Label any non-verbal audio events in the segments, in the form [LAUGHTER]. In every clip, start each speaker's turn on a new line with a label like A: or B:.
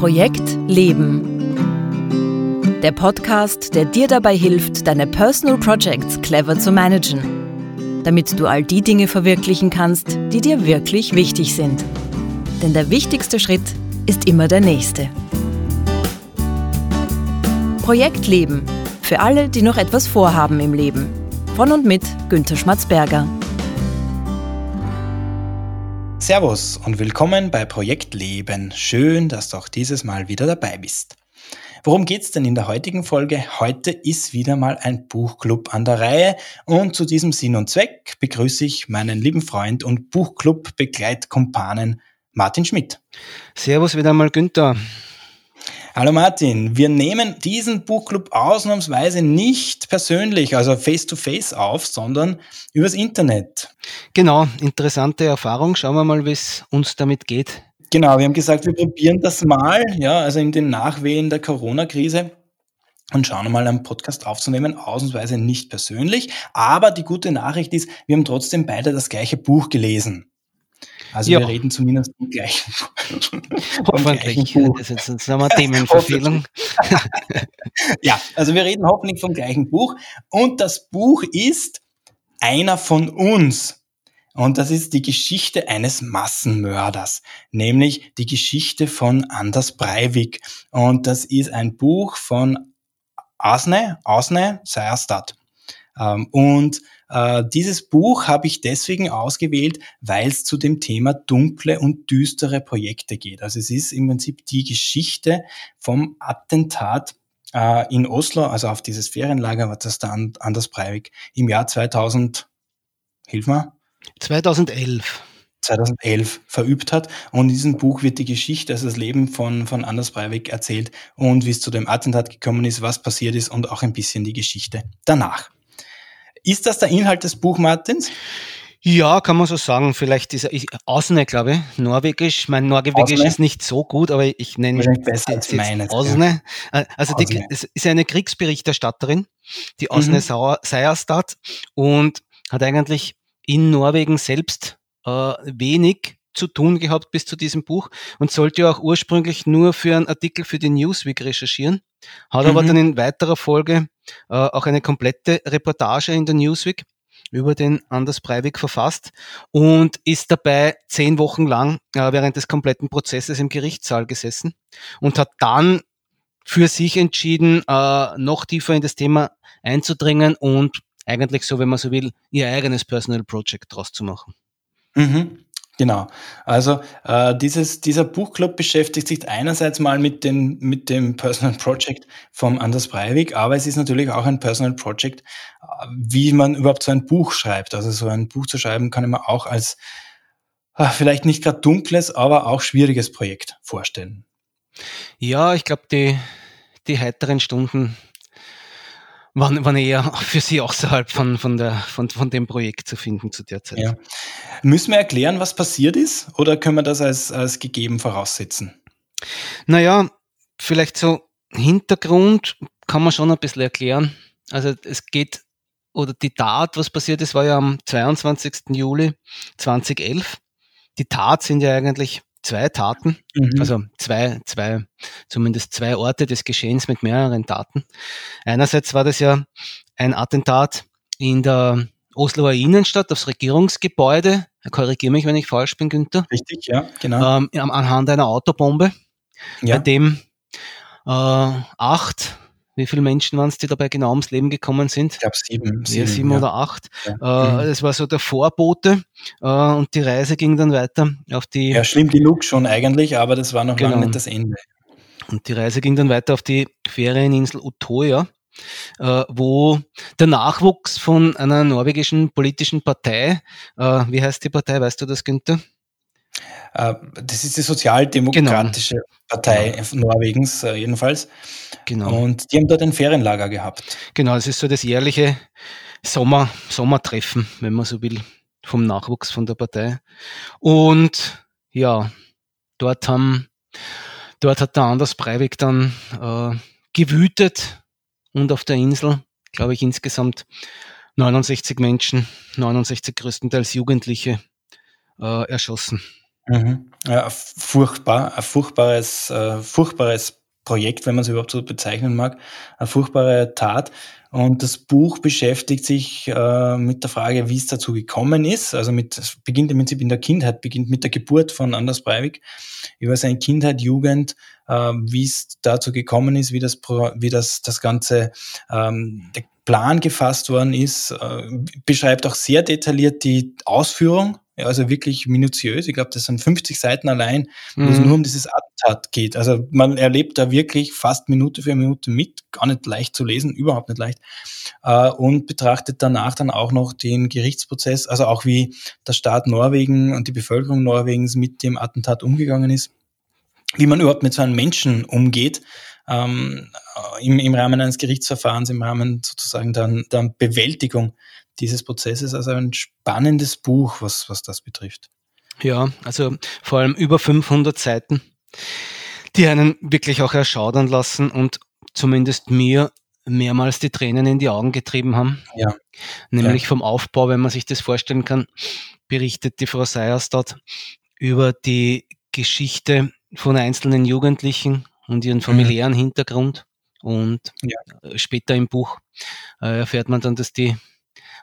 A: Projekt Leben. Der Podcast, der dir dabei hilft, deine Personal Projects clever zu managen, damit du all die Dinge verwirklichen kannst, die dir wirklich wichtig sind. Denn der wichtigste Schritt ist immer der nächste. Projekt Leben. Für alle, die noch etwas vorhaben im Leben. Von und mit Günter Schmatzberger.
B: Servus und willkommen bei Projekt Leben. Schön, dass du auch dieses Mal wieder dabei bist. Worum geht's denn in der heutigen Folge? Heute ist wieder mal ein Buchclub an der Reihe und zu diesem Sinn und Zweck begrüße ich meinen lieben Freund und Buchclub-Begleitkumpanen Martin Schmidt.
C: Servus wieder mal Günther.
B: Hallo Martin, wir nehmen diesen Buchclub ausnahmsweise nicht persönlich, also face-to-face -face auf, sondern übers Internet.
C: Genau, interessante Erfahrung. Schauen wir mal, wie es uns damit geht.
B: Genau, wir haben gesagt, wir probieren das mal, ja, also in den Nachwehen der Corona-Krise und schauen mal einen Podcast aufzunehmen, ausnahmsweise nicht persönlich. Aber die gute Nachricht ist, wir haben trotzdem beide das gleiche Buch gelesen. Also ja. wir reden zumindest vom gleichen, [LAUGHS]
C: hoffentlich. Buch. Das ist jetzt nochmal Themenverfehlung. [LAUGHS]
B: ja, also wir reden hoffentlich vom gleichen Buch. Und das Buch ist einer von uns. Und das ist die Geschichte eines Massenmörders, nämlich die Geschichte von Anders Breivik. Und das ist ein Buch von Asne, Asne Seierstadt. Ähm, und äh, dieses Buch habe ich deswegen ausgewählt, weil es zu dem Thema dunkle und düstere Projekte geht. Also es ist im Prinzip die Geschichte vom Attentat äh, in Oslo, also auf dieses Ferienlager, was das da Anders Breivik im Jahr 2000, hilf mir?
C: 2011.
B: 2011 verübt hat. Und in diesem Buch wird die Geschichte, also das Leben von, von Anders Breivik erzählt und wie es zu dem Attentat gekommen ist, was passiert ist und auch ein bisschen die Geschichte danach. Ist das der Inhalt des Buch Martins?
C: Ja, kann man so sagen. Vielleicht ist er, Ausne, glaube ich, Norwegisch. Mein Norwegisch Ausne? ist nicht so gut, aber ich nenne
B: es besser als meines.
C: Ausne. Ja. Äh, also Ausne. Die, es ist eine Kriegsberichterstatterin, die Ausne mhm. Seierstad und hat eigentlich in Norwegen selbst äh, wenig zu tun gehabt bis zu diesem Buch und sollte auch ursprünglich nur für einen Artikel für die Newsweek recherchieren, hat mhm. aber dann in weiterer Folge äh, auch eine komplette Reportage in der Newsweek über den Anders Breivik verfasst und ist dabei zehn Wochen lang äh, während des kompletten Prozesses im Gerichtssaal gesessen und hat dann für sich entschieden, äh, noch tiefer in das Thema einzudringen und eigentlich so, wenn man so will, ihr eigenes Personal Project draus zu machen.
B: Mhm. Genau. Also äh, dieses, dieser Buchclub beschäftigt sich einerseits mal mit, den, mit dem Personal Project vom Anders Breivik, aber es ist natürlich auch ein Personal Project, äh, wie man überhaupt so ein Buch schreibt. Also so ein Buch zu schreiben kann man auch als äh, vielleicht nicht gerade dunkles, aber auch schwieriges Projekt vorstellen.
C: Ja, ich glaube, die, die heiteren Stunden waren, waren eher [LAUGHS] für Sie außerhalb von, von, der, von, von dem Projekt zu finden zu der Zeit. Ja.
B: Müssen wir erklären, was passiert ist oder können wir das als, als gegeben voraussetzen?
C: Naja, vielleicht so Hintergrund kann man schon ein bisschen erklären. Also es geht, oder die Tat, was passiert ist, war ja am 22. Juli 2011. Die Tat sind ja eigentlich zwei Taten, mhm. also zwei, zwei, zumindest zwei Orte des Geschehens mit mehreren Taten. Einerseits war das ja ein Attentat in der Osloer Innenstadt aufs Regierungsgebäude. Korrigiere mich, wenn ich falsch bin, Günther.
B: Richtig, ja, genau.
C: Ähm, anhand einer Autobombe, ja. bei dem äh, acht wie viele Menschen waren es, die dabei genau ums Leben gekommen sind?
B: Ich glaube sieben.
C: Sieben, sieben ja. oder acht. Ja. Äh, mhm. war so der Vorbote äh, und die Reise ging dann weiter auf die...
B: Ja, schlimm genug schon eigentlich, aber das war noch genau. lange nicht das Ende.
C: Und die Reise ging dann weiter auf die Ferieninsel Utoya, äh, wo der Nachwuchs von einer norwegischen politischen Partei, äh, wie heißt die Partei, weißt du das, Günther?
B: Äh, das ist die Sozialdemokratische genau. Partei genau. Norwegens äh, jedenfalls. Genau. Und die haben dort ein Ferienlager gehabt.
C: Genau, es ist so das jährliche Sommer, Sommertreffen, wenn man so will, vom Nachwuchs von der Partei. Und ja, dort haben, dort hat der Anders Breivik dann äh, gewütet und auf der Insel, glaube ich, insgesamt 69 Menschen, 69 größtenteils Jugendliche, äh, erschossen.
B: Mhm. Ja, furchtbar, ein furchtbares, äh, furchtbares Projekt, wenn man es überhaupt so bezeichnen mag, eine furchtbare Tat. Und das Buch beschäftigt sich äh, mit der Frage, wie es dazu gekommen ist. Also mit, es beginnt im Prinzip in der Kindheit, beginnt mit der Geburt von Anders Breivik, über seine Kindheit, Jugend, äh, wie es dazu gekommen ist, wie das, wie das, das ganze, ähm, der Plan gefasst worden ist, äh, beschreibt auch sehr detailliert die Ausführung ja, also wirklich minutiös. Ich glaube, das sind 50 Seiten allein, wo mhm. es nur um dieses Attentat geht. Also man erlebt da wirklich fast Minute für Minute mit, gar nicht leicht zu lesen, überhaupt nicht leicht. Äh, und betrachtet danach dann auch noch den Gerichtsprozess, also auch wie der Staat Norwegen und die Bevölkerung Norwegens mit dem Attentat umgegangen ist, wie man überhaupt mit so einem Menschen umgeht. Ähm, im, im Rahmen eines Gerichtsverfahrens, im Rahmen sozusagen der, der Bewältigung dieses Prozesses. Also ein spannendes Buch, was, was das betrifft.
C: Ja, also vor allem über 500 Seiten, die einen wirklich auch erschaudern lassen und zumindest mir mehrmals die Tränen in die Augen getrieben haben.
B: Ja.
C: Nämlich ja. vom Aufbau, wenn man sich das vorstellen kann, berichtet die Frau Seierstadt über die Geschichte von einzelnen Jugendlichen und ihren mhm. familiären mhm. Hintergrund. Und ja. später im Buch äh, erfährt man dann, dass die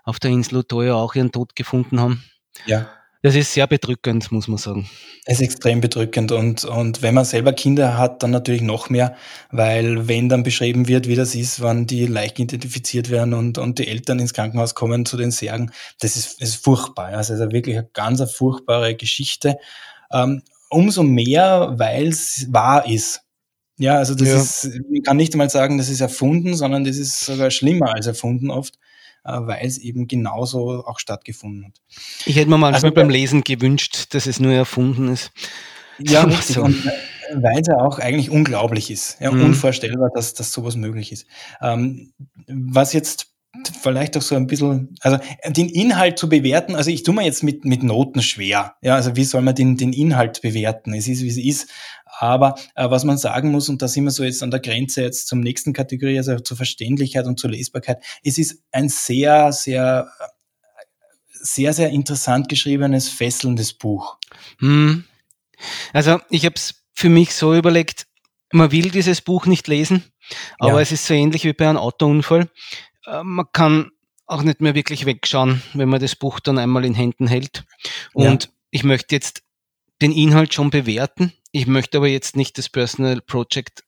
C: auf der Insel Utoya auch ihren Tod gefunden haben.
B: Ja.
C: Das ist sehr bedrückend, muss man sagen.
B: Es ist extrem bedrückend und, und wenn man selber Kinder hat, dann natürlich noch mehr, weil wenn dann beschrieben wird, wie das ist, wann die Leichen identifiziert werden und, und die Eltern ins Krankenhaus kommen zu den Särgen, das ist, ist furchtbar. Also es ist wirklich eine ganz eine furchtbare Geschichte. Ähm, umso mehr, weil es wahr ist. Ja, also das ja. ist, man kann nicht einmal sagen, das ist erfunden, sondern das ist sogar schlimmer als erfunden oft. Äh, weil es eben genauso auch stattgefunden hat.
C: Ich hätte mir manchmal also, beim Lesen gewünscht, dass es nur erfunden ist.
B: Ja, [LAUGHS] so. Äh, weil es ja auch eigentlich unglaublich ist. Ja, mhm. Unvorstellbar, dass, dass sowas möglich ist. Ähm, was jetzt vielleicht auch so ein bisschen, also den Inhalt zu bewerten, also ich tue mir jetzt mit, mit Noten schwer. Ja, also wie soll man den, den Inhalt bewerten? Es ist, wie es ist. Aber äh, was man sagen muss, und da sind wir so jetzt an der Grenze jetzt zum nächsten Kategorie, also zur Verständlichkeit und zur Lesbarkeit, es ist ein sehr, sehr, sehr, sehr interessant geschriebenes, fesselndes Buch.
C: Hm. Also ich habe es für mich so überlegt, man will dieses Buch nicht lesen, aber ja. es ist so ähnlich wie bei einem Autounfall. Äh, man kann auch nicht mehr wirklich wegschauen, wenn man das Buch dann einmal in Händen hält. Und ja. ich möchte jetzt den Inhalt schon bewerten. Ich möchte aber jetzt nicht das Personal Project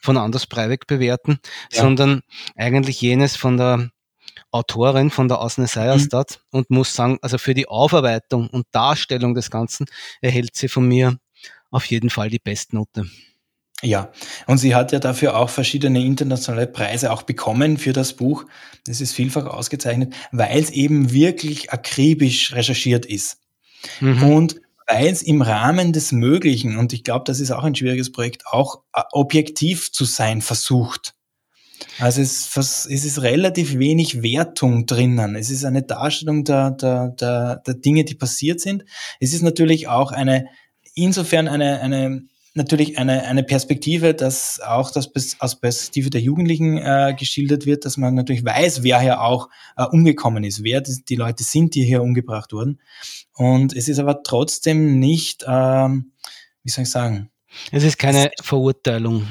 C: von Anders Breivik bewerten, ja. sondern eigentlich jenes von der Autorin von der Asne Seierstadt mhm. und muss sagen, also für die Aufarbeitung und Darstellung des Ganzen erhält sie von mir auf jeden Fall die Bestnote.
B: Ja, und sie hat ja dafür auch verschiedene internationale Preise auch bekommen für das Buch. Das ist vielfach ausgezeichnet, weil es eben wirklich akribisch recherchiert ist. Mhm. Und weil es im Rahmen des Möglichen, und ich glaube, das ist auch ein schwieriges Projekt, auch äh, objektiv zu sein versucht. Also es, es ist relativ wenig Wertung drinnen. Es ist eine Darstellung der, der, der, der Dinge, die passiert sind. Es ist natürlich auch eine, insofern eine, eine natürlich eine, eine Perspektive, dass auch das aus Perspektive der Jugendlichen äh, geschildert wird, dass man natürlich weiß, wer hier auch äh, umgekommen ist, wer die, die, Leute sind, die hier umgebracht wurden. Und es ist aber trotzdem nicht, ähm, wie soll ich sagen?
C: Es ist keine es, Verurteilung.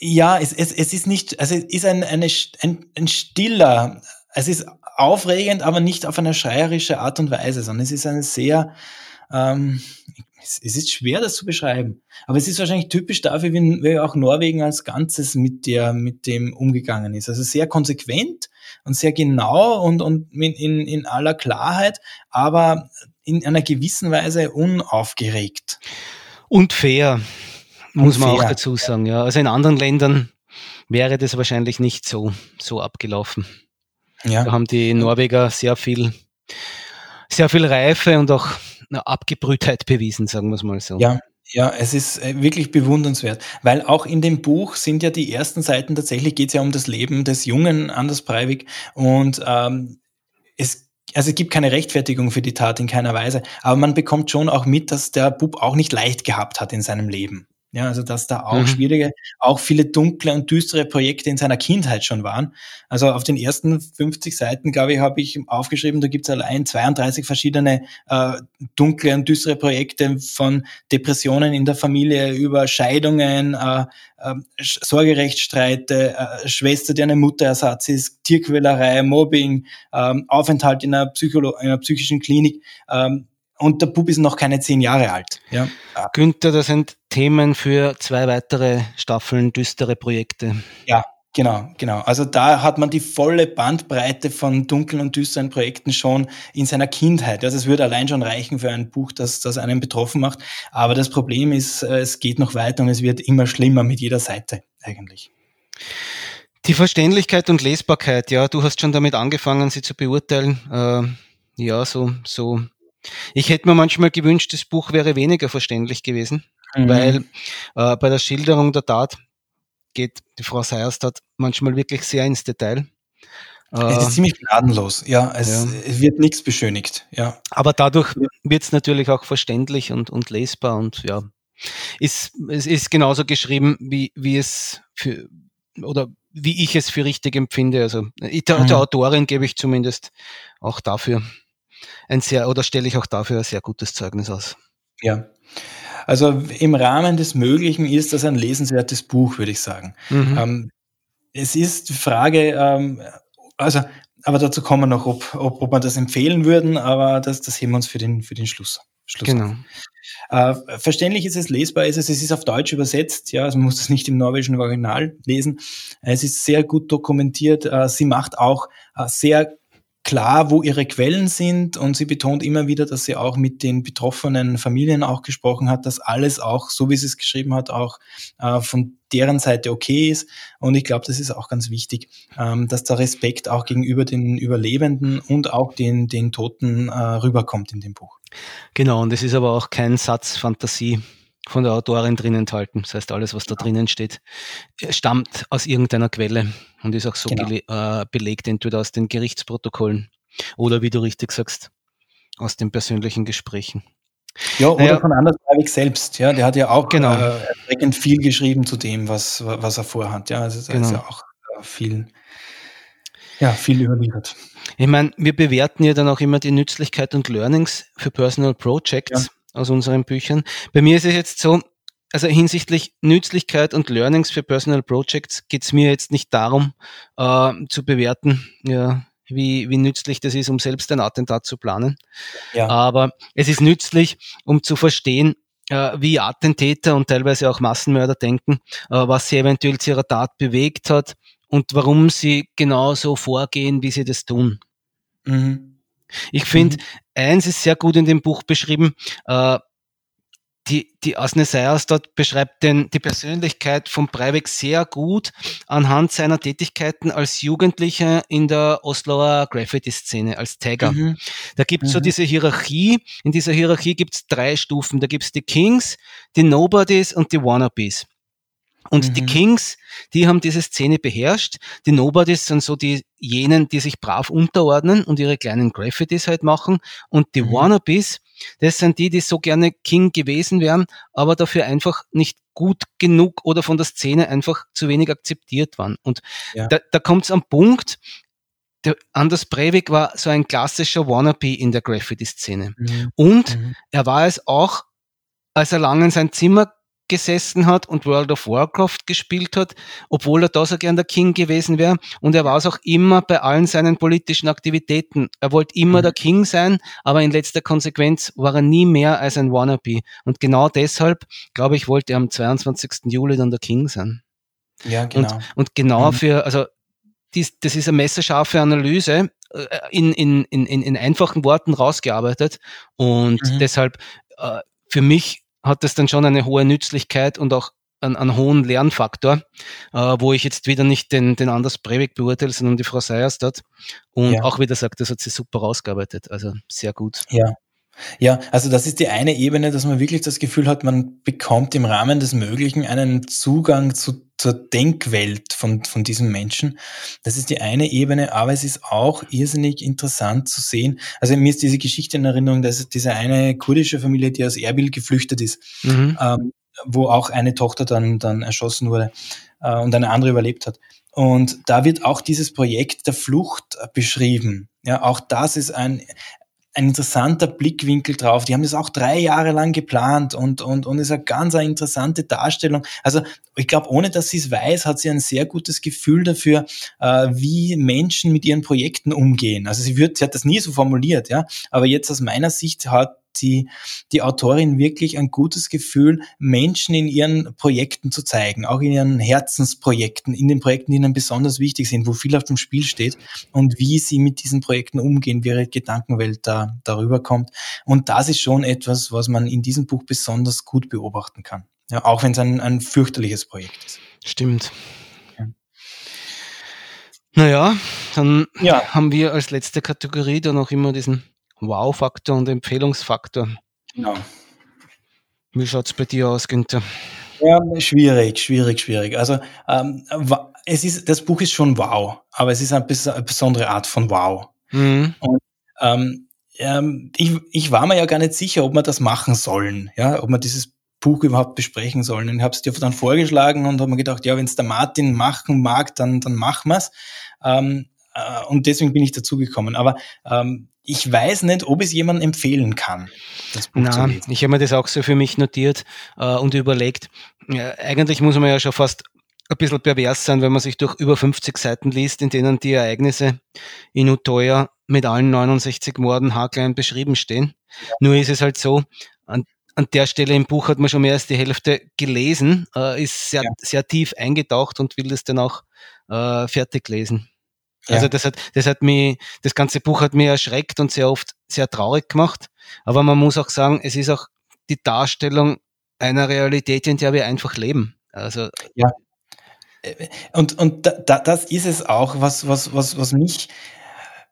B: Ja, es, es, es ist nicht, also es ist ein, eine, ein, ein stiller, es ist aufregend, aber nicht auf eine schreierische Art und Weise, sondern es ist eine sehr, ähm, es, es ist schwer, das zu beschreiben. Aber es ist wahrscheinlich typisch dafür, wie, wie auch Norwegen als Ganzes mit der, mit dem umgegangen ist. Also sehr konsequent und sehr genau und, und in, in aller Klarheit, aber in einer gewissen Weise unaufgeregt.
C: Und fair, muss und man fair. auch dazu sagen. Ja. Also in anderen Ländern wäre das wahrscheinlich nicht so, so abgelaufen. Ja. Da haben die Norweger sehr viel, sehr viel Reife und auch eine Abgebrühtheit bewiesen, sagen wir es mal so.
B: Ja, ja, es ist äh, wirklich bewundernswert, weil auch in dem Buch sind ja die ersten Seiten tatsächlich geht es ja um das Leben des jungen Anders Breivik und ähm, es also es gibt keine Rechtfertigung für die Tat in keiner Weise, aber man bekommt schon auch mit, dass der Bub auch nicht leicht gehabt hat in seinem Leben. Ja, also dass da auch mhm. schwierige, auch viele dunkle und düstere Projekte in seiner Kindheit schon waren. Also auf den ersten 50 Seiten, glaube ich, habe ich aufgeschrieben, da gibt es allein 32 verschiedene äh, dunkle und düstere Projekte von Depressionen in der Familie über Scheidungen, äh, äh, Sorgerechtsstreite, äh, Schwester, die eine Mutterersatz ist, Tierquälerei, Mobbing, äh, Aufenthalt in einer, Psycholo in einer psychischen Klinik. Ähm, und der Bub ist noch keine zehn Jahre alt. Ja.
C: Günther, das sind Themen für zwei weitere Staffeln, düstere Projekte.
B: Ja, genau, genau. Also da hat man die volle Bandbreite von dunklen und düsteren Projekten schon in seiner Kindheit. Also es würde allein schon reichen für ein Buch, das, das einen betroffen macht. Aber das Problem ist, äh, es geht noch weiter und es wird immer schlimmer mit jeder Seite eigentlich.
C: Die Verständlichkeit und Lesbarkeit, ja, du hast schon damit angefangen, sie zu beurteilen. Äh, ja, so, so ich hätte mir manchmal gewünscht, das Buch wäre weniger verständlich gewesen, mhm. weil äh, bei der Schilderung der Tat geht die Frau Seierstadt manchmal wirklich sehr ins Detail.
B: Es ist äh, ziemlich gnadenlos, ja. Es, ja. wird nichts beschönigt, ja.
C: Aber dadurch wird es natürlich auch verständlich und, und lesbar und ja. Ist, es ist genauso geschrieben, wie, wie es für, oder wie ich es für richtig empfinde. Also der, mhm. der Autorin gebe ich zumindest auch dafür ein sehr, oder stelle ich auch dafür ein sehr gutes Zeugnis aus.
B: Ja. Also im Rahmen des Möglichen ist das ein lesenswertes Buch, würde ich sagen. Mhm. Ähm, es ist die Frage, ähm, also, aber dazu kommen wir noch, ob, ob, ob man das empfehlen würden, aber das, das heben wir uns für den, für den Schluss. Schluss
C: genau.
B: Äh, verständlich ist es, lesbar ist es, es ist auf Deutsch übersetzt, ja, also man muss das nicht im norwegischen Original lesen. Es ist sehr gut dokumentiert. Äh, sie macht auch äh, sehr klar, wo ihre Quellen sind und sie betont immer wieder, dass sie auch mit den betroffenen Familien auch gesprochen hat, dass alles auch, so wie sie es geschrieben hat, auch äh, von deren Seite okay ist. Und ich glaube, das ist auch ganz wichtig, ähm, dass der Respekt auch gegenüber den Überlebenden und auch den, den Toten äh, rüberkommt in dem Buch.
C: Genau, und es ist aber auch kein Satz Fantasie von der Autorin drin enthalten. Das heißt, alles, was da drinnen steht, stammt aus irgendeiner Quelle und ist auch so genau. äh, belegt, entweder aus den Gerichtsprotokollen oder, wie du richtig sagst, aus den persönlichen Gesprächen.
B: Ja, oder naja, von Anders Breivik selbst. Ja, der hat ja auch genau. äh, viel geschrieben zu dem, was, was er vorhat. Ja, also da genau. ist ja auch äh, viel, ja, viel überliefert.
C: Ich meine, wir bewerten ja dann auch immer die Nützlichkeit und Learnings für Personal Projects. Ja aus unseren Büchern. Bei mir ist es jetzt so, also hinsichtlich Nützlichkeit und Learnings für Personal Projects geht es mir jetzt nicht darum äh, zu bewerten, ja, wie, wie nützlich das ist, um selbst ein Attentat zu planen. Ja. Aber es ist nützlich, um zu verstehen, äh, wie Attentäter und teilweise auch Massenmörder denken, äh, was sie eventuell zu ihrer Tat bewegt hat und warum sie genau so vorgehen, wie sie das tun. Mhm. Ich finde, mhm. eins ist sehr gut in dem Buch beschrieben, äh, die, die Asne Seyers dort beschreibt den, die Persönlichkeit von Breivik sehr gut anhand seiner Tätigkeiten als Jugendlicher in der Osloer Graffiti-Szene, als Tagger. Mhm. Da gibt's mhm. so diese Hierarchie. In dieser Hierarchie gibt's drei Stufen. Da gibt's die Kings, die Nobodies und die Wannabes. Und mhm. die Kings, die haben diese Szene beherrscht. Die Nobodies sind so die jenen, die sich brav unterordnen und ihre kleinen Graffitis halt machen. Und die mhm. Wannabes, das sind die, die so gerne King gewesen wären, aber dafür einfach nicht gut genug oder von der Szene einfach zu wenig akzeptiert waren. Und ja. da, da kommt es am Punkt, der Anders Breivik war so ein klassischer Wannabe in der Graffiti-Szene. Mhm. Und mhm. er war es auch, als er lange in sein Zimmer gesessen hat und World of Warcraft gespielt hat, obwohl er da so gern der King gewesen wäre. Und er war es auch immer bei allen seinen politischen Aktivitäten. Er wollte immer mhm. der King sein, aber in letzter Konsequenz war er nie mehr als ein Wannabe. Und genau deshalb, glaube ich, wollte er am 22. Juli dann der King sein.
B: Ja, genau.
C: Und, und genau mhm. für, also dies, das ist eine messerscharfe Analyse, äh, in, in, in, in einfachen Worten rausgearbeitet. Und mhm. deshalb äh, für mich hat das dann schon eine hohe Nützlichkeit und auch einen, einen hohen Lernfaktor, äh, wo ich jetzt wieder nicht den, den Anders Breivik beurteile, sondern die Frau Seierstadt. Und ja. auch wieder sagt, das hat sie super rausgearbeitet. Also sehr gut.
B: Ja, ja, also das ist die eine Ebene, dass man wirklich das Gefühl hat, man bekommt im Rahmen des Möglichen einen Zugang zu, zur Denkwelt von, von diesem Menschen. Das ist die eine Ebene, aber es ist auch irrsinnig interessant zu sehen. Also mir ist diese Geschichte in Erinnerung, dass diese eine kurdische Familie, die aus Erbil geflüchtet ist, mhm. ähm, wo auch eine Tochter dann, dann erschossen wurde äh, und eine andere überlebt hat. Und da wird auch dieses Projekt der Flucht beschrieben. Ja, auch das ist ein, ein interessanter Blickwinkel drauf. Die haben das auch drei Jahre lang geplant und, und, und ist eine ganz eine interessante Darstellung. Also ich glaube, ohne dass sie es weiß, hat sie ein sehr gutes Gefühl dafür, äh, wie Menschen mit ihren Projekten umgehen. Also sie wird, sie hat das nie so formuliert, ja, aber jetzt aus meiner Sicht hat die, die Autorin wirklich ein gutes Gefühl, Menschen in ihren Projekten zu zeigen, auch in ihren Herzensprojekten, in den Projekten, die ihnen besonders wichtig sind, wo viel auf dem Spiel steht und wie sie mit diesen Projekten umgehen, wie ihre Gedankenwelt da darüber kommt. Und das ist schon etwas, was man in diesem Buch besonders gut beobachten kann. Ja, auch wenn es ein, ein fürchterliches Projekt ist.
C: Stimmt. Naja, dann ja. haben wir als letzte Kategorie dann auch immer diesen Wow-Faktor und Empfehlungsfaktor. Genau. Wie schaut es bei dir aus, Günther?
B: Ja, schwierig, schwierig, schwierig. Also ähm, es ist, das Buch ist schon wow, aber es ist eine, besondere Art von wow. Mhm. Und, ähm, ähm, ich, ich war mir ja gar nicht sicher, ob wir das machen sollen, ja, ob wir dieses Buch überhaupt besprechen sollen. Und ich habe es dir dann vorgeschlagen und habe mir gedacht, ja, wenn es der Martin machen mag, dann, dann machen wir es. Ähm, äh, und deswegen bin ich dazugekommen. Aber ähm, ich weiß nicht, ob es jemand empfehlen kann,
C: das Buch Na. Ich habe mir das auch so für mich notiert äh, und überlegt. Ja, eigentlich muss man ja schon fast ein bisschen pervers sein, wenn man sich durch über 50 Seiten liest, in denen die Ereignisse in Utoya mit allen 69 Morden haarklein beschrieben stehen. Ja. Nur ist es halt so, an, an, der Stelle im Buch hat man schon mehr als die Hälfte gelesen, äh, ist sehr, ja. sehr tief eingetaucht und will das dann auch äh, fertig lesen. Also das hat, das hat mich, das ganze Buch hat mich erschreckt und sehr oft sehr traurig gemacht. Aber man muss auch sagen, es ist auch die Darstellung einer Realität, in der wir einfach leben. Also
B: ja. Und, und da, das ist es auch, was, was, was, was mich,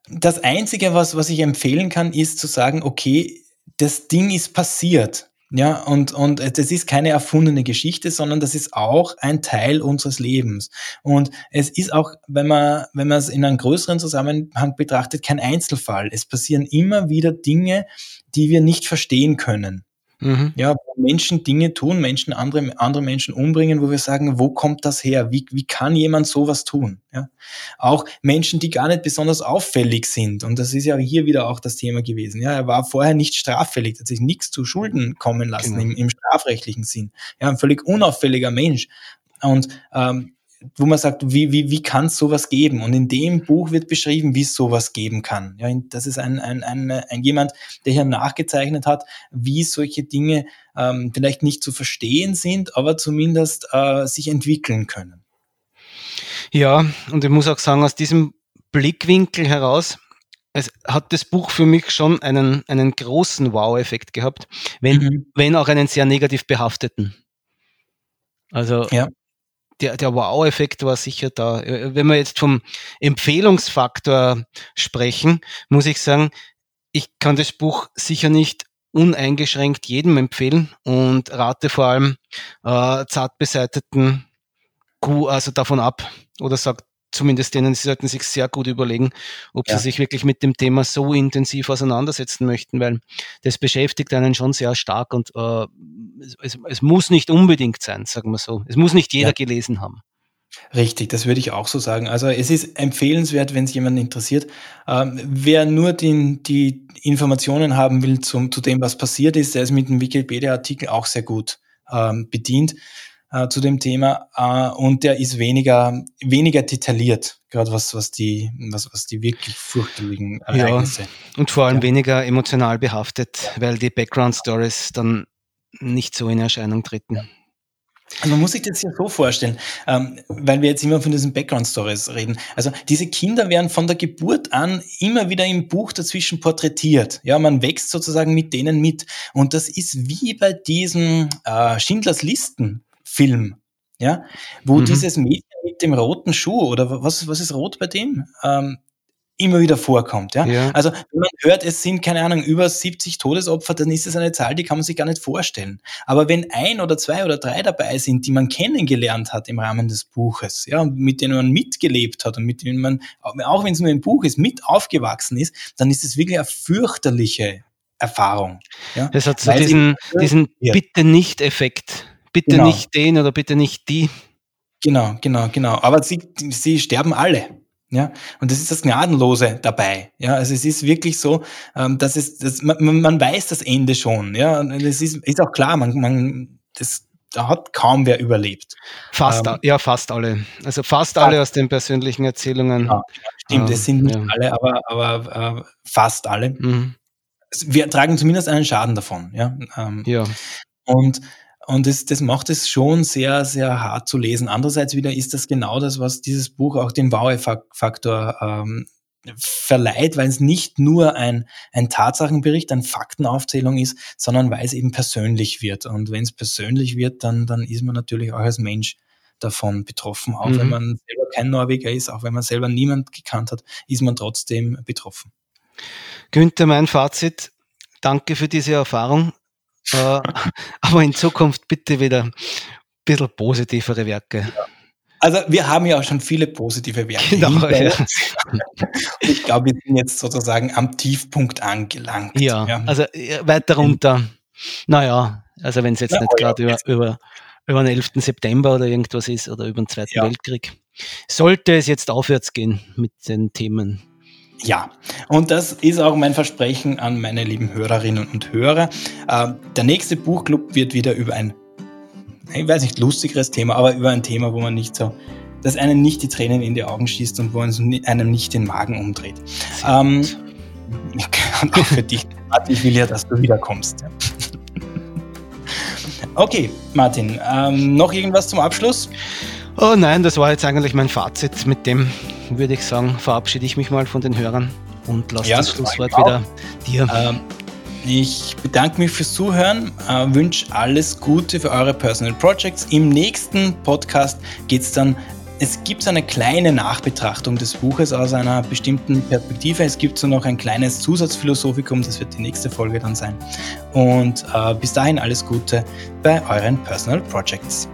B: das Einzige, was, was ich empfehlen kann, ist zu sagen, okay, das Ding ist passiert. Ja, und, und das ist keine erfundene Geschichte, sondern das ist auch ein Teil unseres Lebens. Und es ist auch, wenn man, wenn man es in einem größeren Zusammenhang betrachtet, kein Einzelfall. Es passieren immer wieder Dinge, die wir nicht verstehen können. Mhm. Ja, wo Menschen Dinge tun, Menschen andere, andere Menschen umbringen, wo wir sagen, wo kommt das her? Wie, wie kann jemand sowas tun? Ja, auch Menschen, die gar nicht besonders auffällig sind. Und das ist ja hier wieder auch das Thema gewesen. Ja, er war vorher nicht straffällig, hat sich nichts zu Schulden kommen lassen genau. im, im strafrechtlichen Sinn. Ja, ein völlig unauffälliger Mensch. Und ähm, wo man sagt, wie, wie, wie kann es sowas geben? Und in dem Buch wird beschrieben, wie es sowas geben kann. Ja, das ist ein, ein, ein, ein jemand, der hier nachgezeichnet hat, wie solche Dinge ähm, vielleicht nicht zu verstehen sind, aber zumindest äh, sich entwickeln können.
C: Ja, und ich muss auch sagen, aus diesem Blickwinkel heraus es hat das Buch für mich schon einen, einen großen Wow-Effekt gehabt, wenn, mhm. wenn auch einen sehr negativ behafteten. Also ja der, der Wow-Effekt war sicher da. Äh, wenn wir jetzt vom Empfehlungsfaktor sprechen, muss ich sagen, ich kann das Buch sicher nicht uneingeschränkt jedem empfehlen und rate vor allem äh, zart beseiteten Kuh also davon ab oder sagt, zumindest denen, sie sollten sich sehr gut überlegen, ob ja. sie sich wirklich mit dem Thema so intensiv auseinandersetzen möchten, weil das beschäftigt einen schon sehr stark und äh, es, es, muss nicht unbedingt sein, sagen wir so. Es muss nicht jeder ja. gelesen haben.
B: Richtig, das würde ich auch so sagen. Also es ist empfehlenswert, wenn es jemanden interessiert. Ähm, wer nur die, die Informationen haben will zum, zu dem, was passiert ist, der ist mit dem Wikipedia-Artikel auch sehr gut ähm, bedient äh, zu dem Thema äh, und der ist weniger, weniger detailliert, gerade was, was, die, was, was die wirklich furchteligen Ereignisse. Ja,
C: und vor allem ja. weniger emotional behaftet, weil die Background-Stories dann nicht so in Erscheinung treten.
B: Also man muss sich das ja so vorstellen, ähm, weil wir jetzt immer von diesen Background-Stories reden. Also diese Kinder werden von der Geburt an immer wieder im Buch dazwischen porträtiert. Ja, man wächst sozusagen mit denen mit. Und das ist wie bei diesen äh, Schindlers Listen Film, ja, wo mhm. dieses Mädchen mit dem roten Schuh oder was, was ist rot bei dem? Ähm, immer wieder vorkommt. Ja? ja? Also wenn man hört, es sind, keine Ahnung, über 70 Todesopfer, dann ist es eine Zahl, die kann man sich gar nicht vorstellen. Aber wenn ein oder zwei oder drei dabei sind, die man kennengelernt hat im Rahmen des Buches, ja, und mit denen man mitgelebt hat und mit denen man, auch wenn es nur ein Buch ist, mit aufgewachsen ist, dann ist es wirklich eine fürchterliche Erfahrung.
C: Ja? Das hat so diesen, diesen Bitte-nicht-Effekt bitte genau. nicht den oder bitte nicht die.
B: Genau, genau, genau. Aber sie, sie sterben alle. Ja, und das ist das Gnadenlose dabei. Ja, also es ist wirklich so, ähm, dass es, dass man, man weiß das Ende schon. Ja, und es ist, ist auch klar, man, man, das, da hat kaum wer überlebt.
C: Fast, ähm, ja, fast alle. Also fast, fast alle aus den persönlichen Erzählungen. Ja,
B: stimmt, ähm, es sind nicht ja. alle, aber, aber äh, fast alle. Mhm. Wir tragen zumindest einen Schaden davon. Ja, ähm, ja. Und und das, das macht es schon sehr, sehr hart zu lesen. Andererseits wieder ist das genau das, was dieses Buch auch den Wow-Faktor ähm, verleiht, weil es nicht nur ein, ein Tatsachenbericht, eine Faktenaufzählung ist, sondern weil es eben persönlich wird. Und wenn es persönlich wird, dann, dann ist man natürlich auch als Mensch davon betroffen. Auch mhm. wenn man selber kein Norweger ist, auch wenn man selber niemand gekannt hat, ist man trotzdem betroffen.
C: Günther, mein Fazit. Danke für diese Erfahrung. Äh, aber in Zukunft bitte wieder ein bisschen positivere Werke.
B: Also wir haben ja auch schon viele positive Werke. Genau, ja. ich glaube, wir sind jetzt sozusagen am Tiefpunkt angelangt.
C: Ja, ja. also weiter runter. Naja, also wenn es jetzt Na, nicht gerade ja, über, über, über den 11. September oder irgendwas ist oder über den Zweiten Weltkrieg, sollte es jetzt aufwärts gehen mit den Themen
B: ja, und das ist auch mein Versprechen an meine lieben Hörerinnen und Hörer. Äh, der nächste Buchclub wird wieder über ein, ich weiß nicht, lustigeres Thema, aber über ein Thema, wo man nicht so, dass einem nicht die Tränen in die Augen schießt und wo einem nicht den Magen umdreht. Ähm, und [LAUGHS] auch für dich, Martin, ich will ja, dass du wiederkommst. [LAUGHS] Okay, Martin, ähm, noch irgendwas zum Abschluss?
C: Oh nein, das war jetzt eigentlich mein Fazit. Mit dem würde ich sagen, verabschiede ich mich mal von den Hörern und lasse ja, das Schlusswort wieder dir.
B: Ähm, ich bedanke mich fürs Zuhören, äh, wünsche alles Gute für eure Personal Projects. Im nächsten Podcast geht es dann es gibt eine kleine Nachbetrachtung des Buches aus einer bestimmten Perspektive. Es gibt so noch ein kleines Zusatzphilosophikum, das wird die nächste Folge dann sein. Und äh, bis dahin alles Gute bei euren Personal Projects.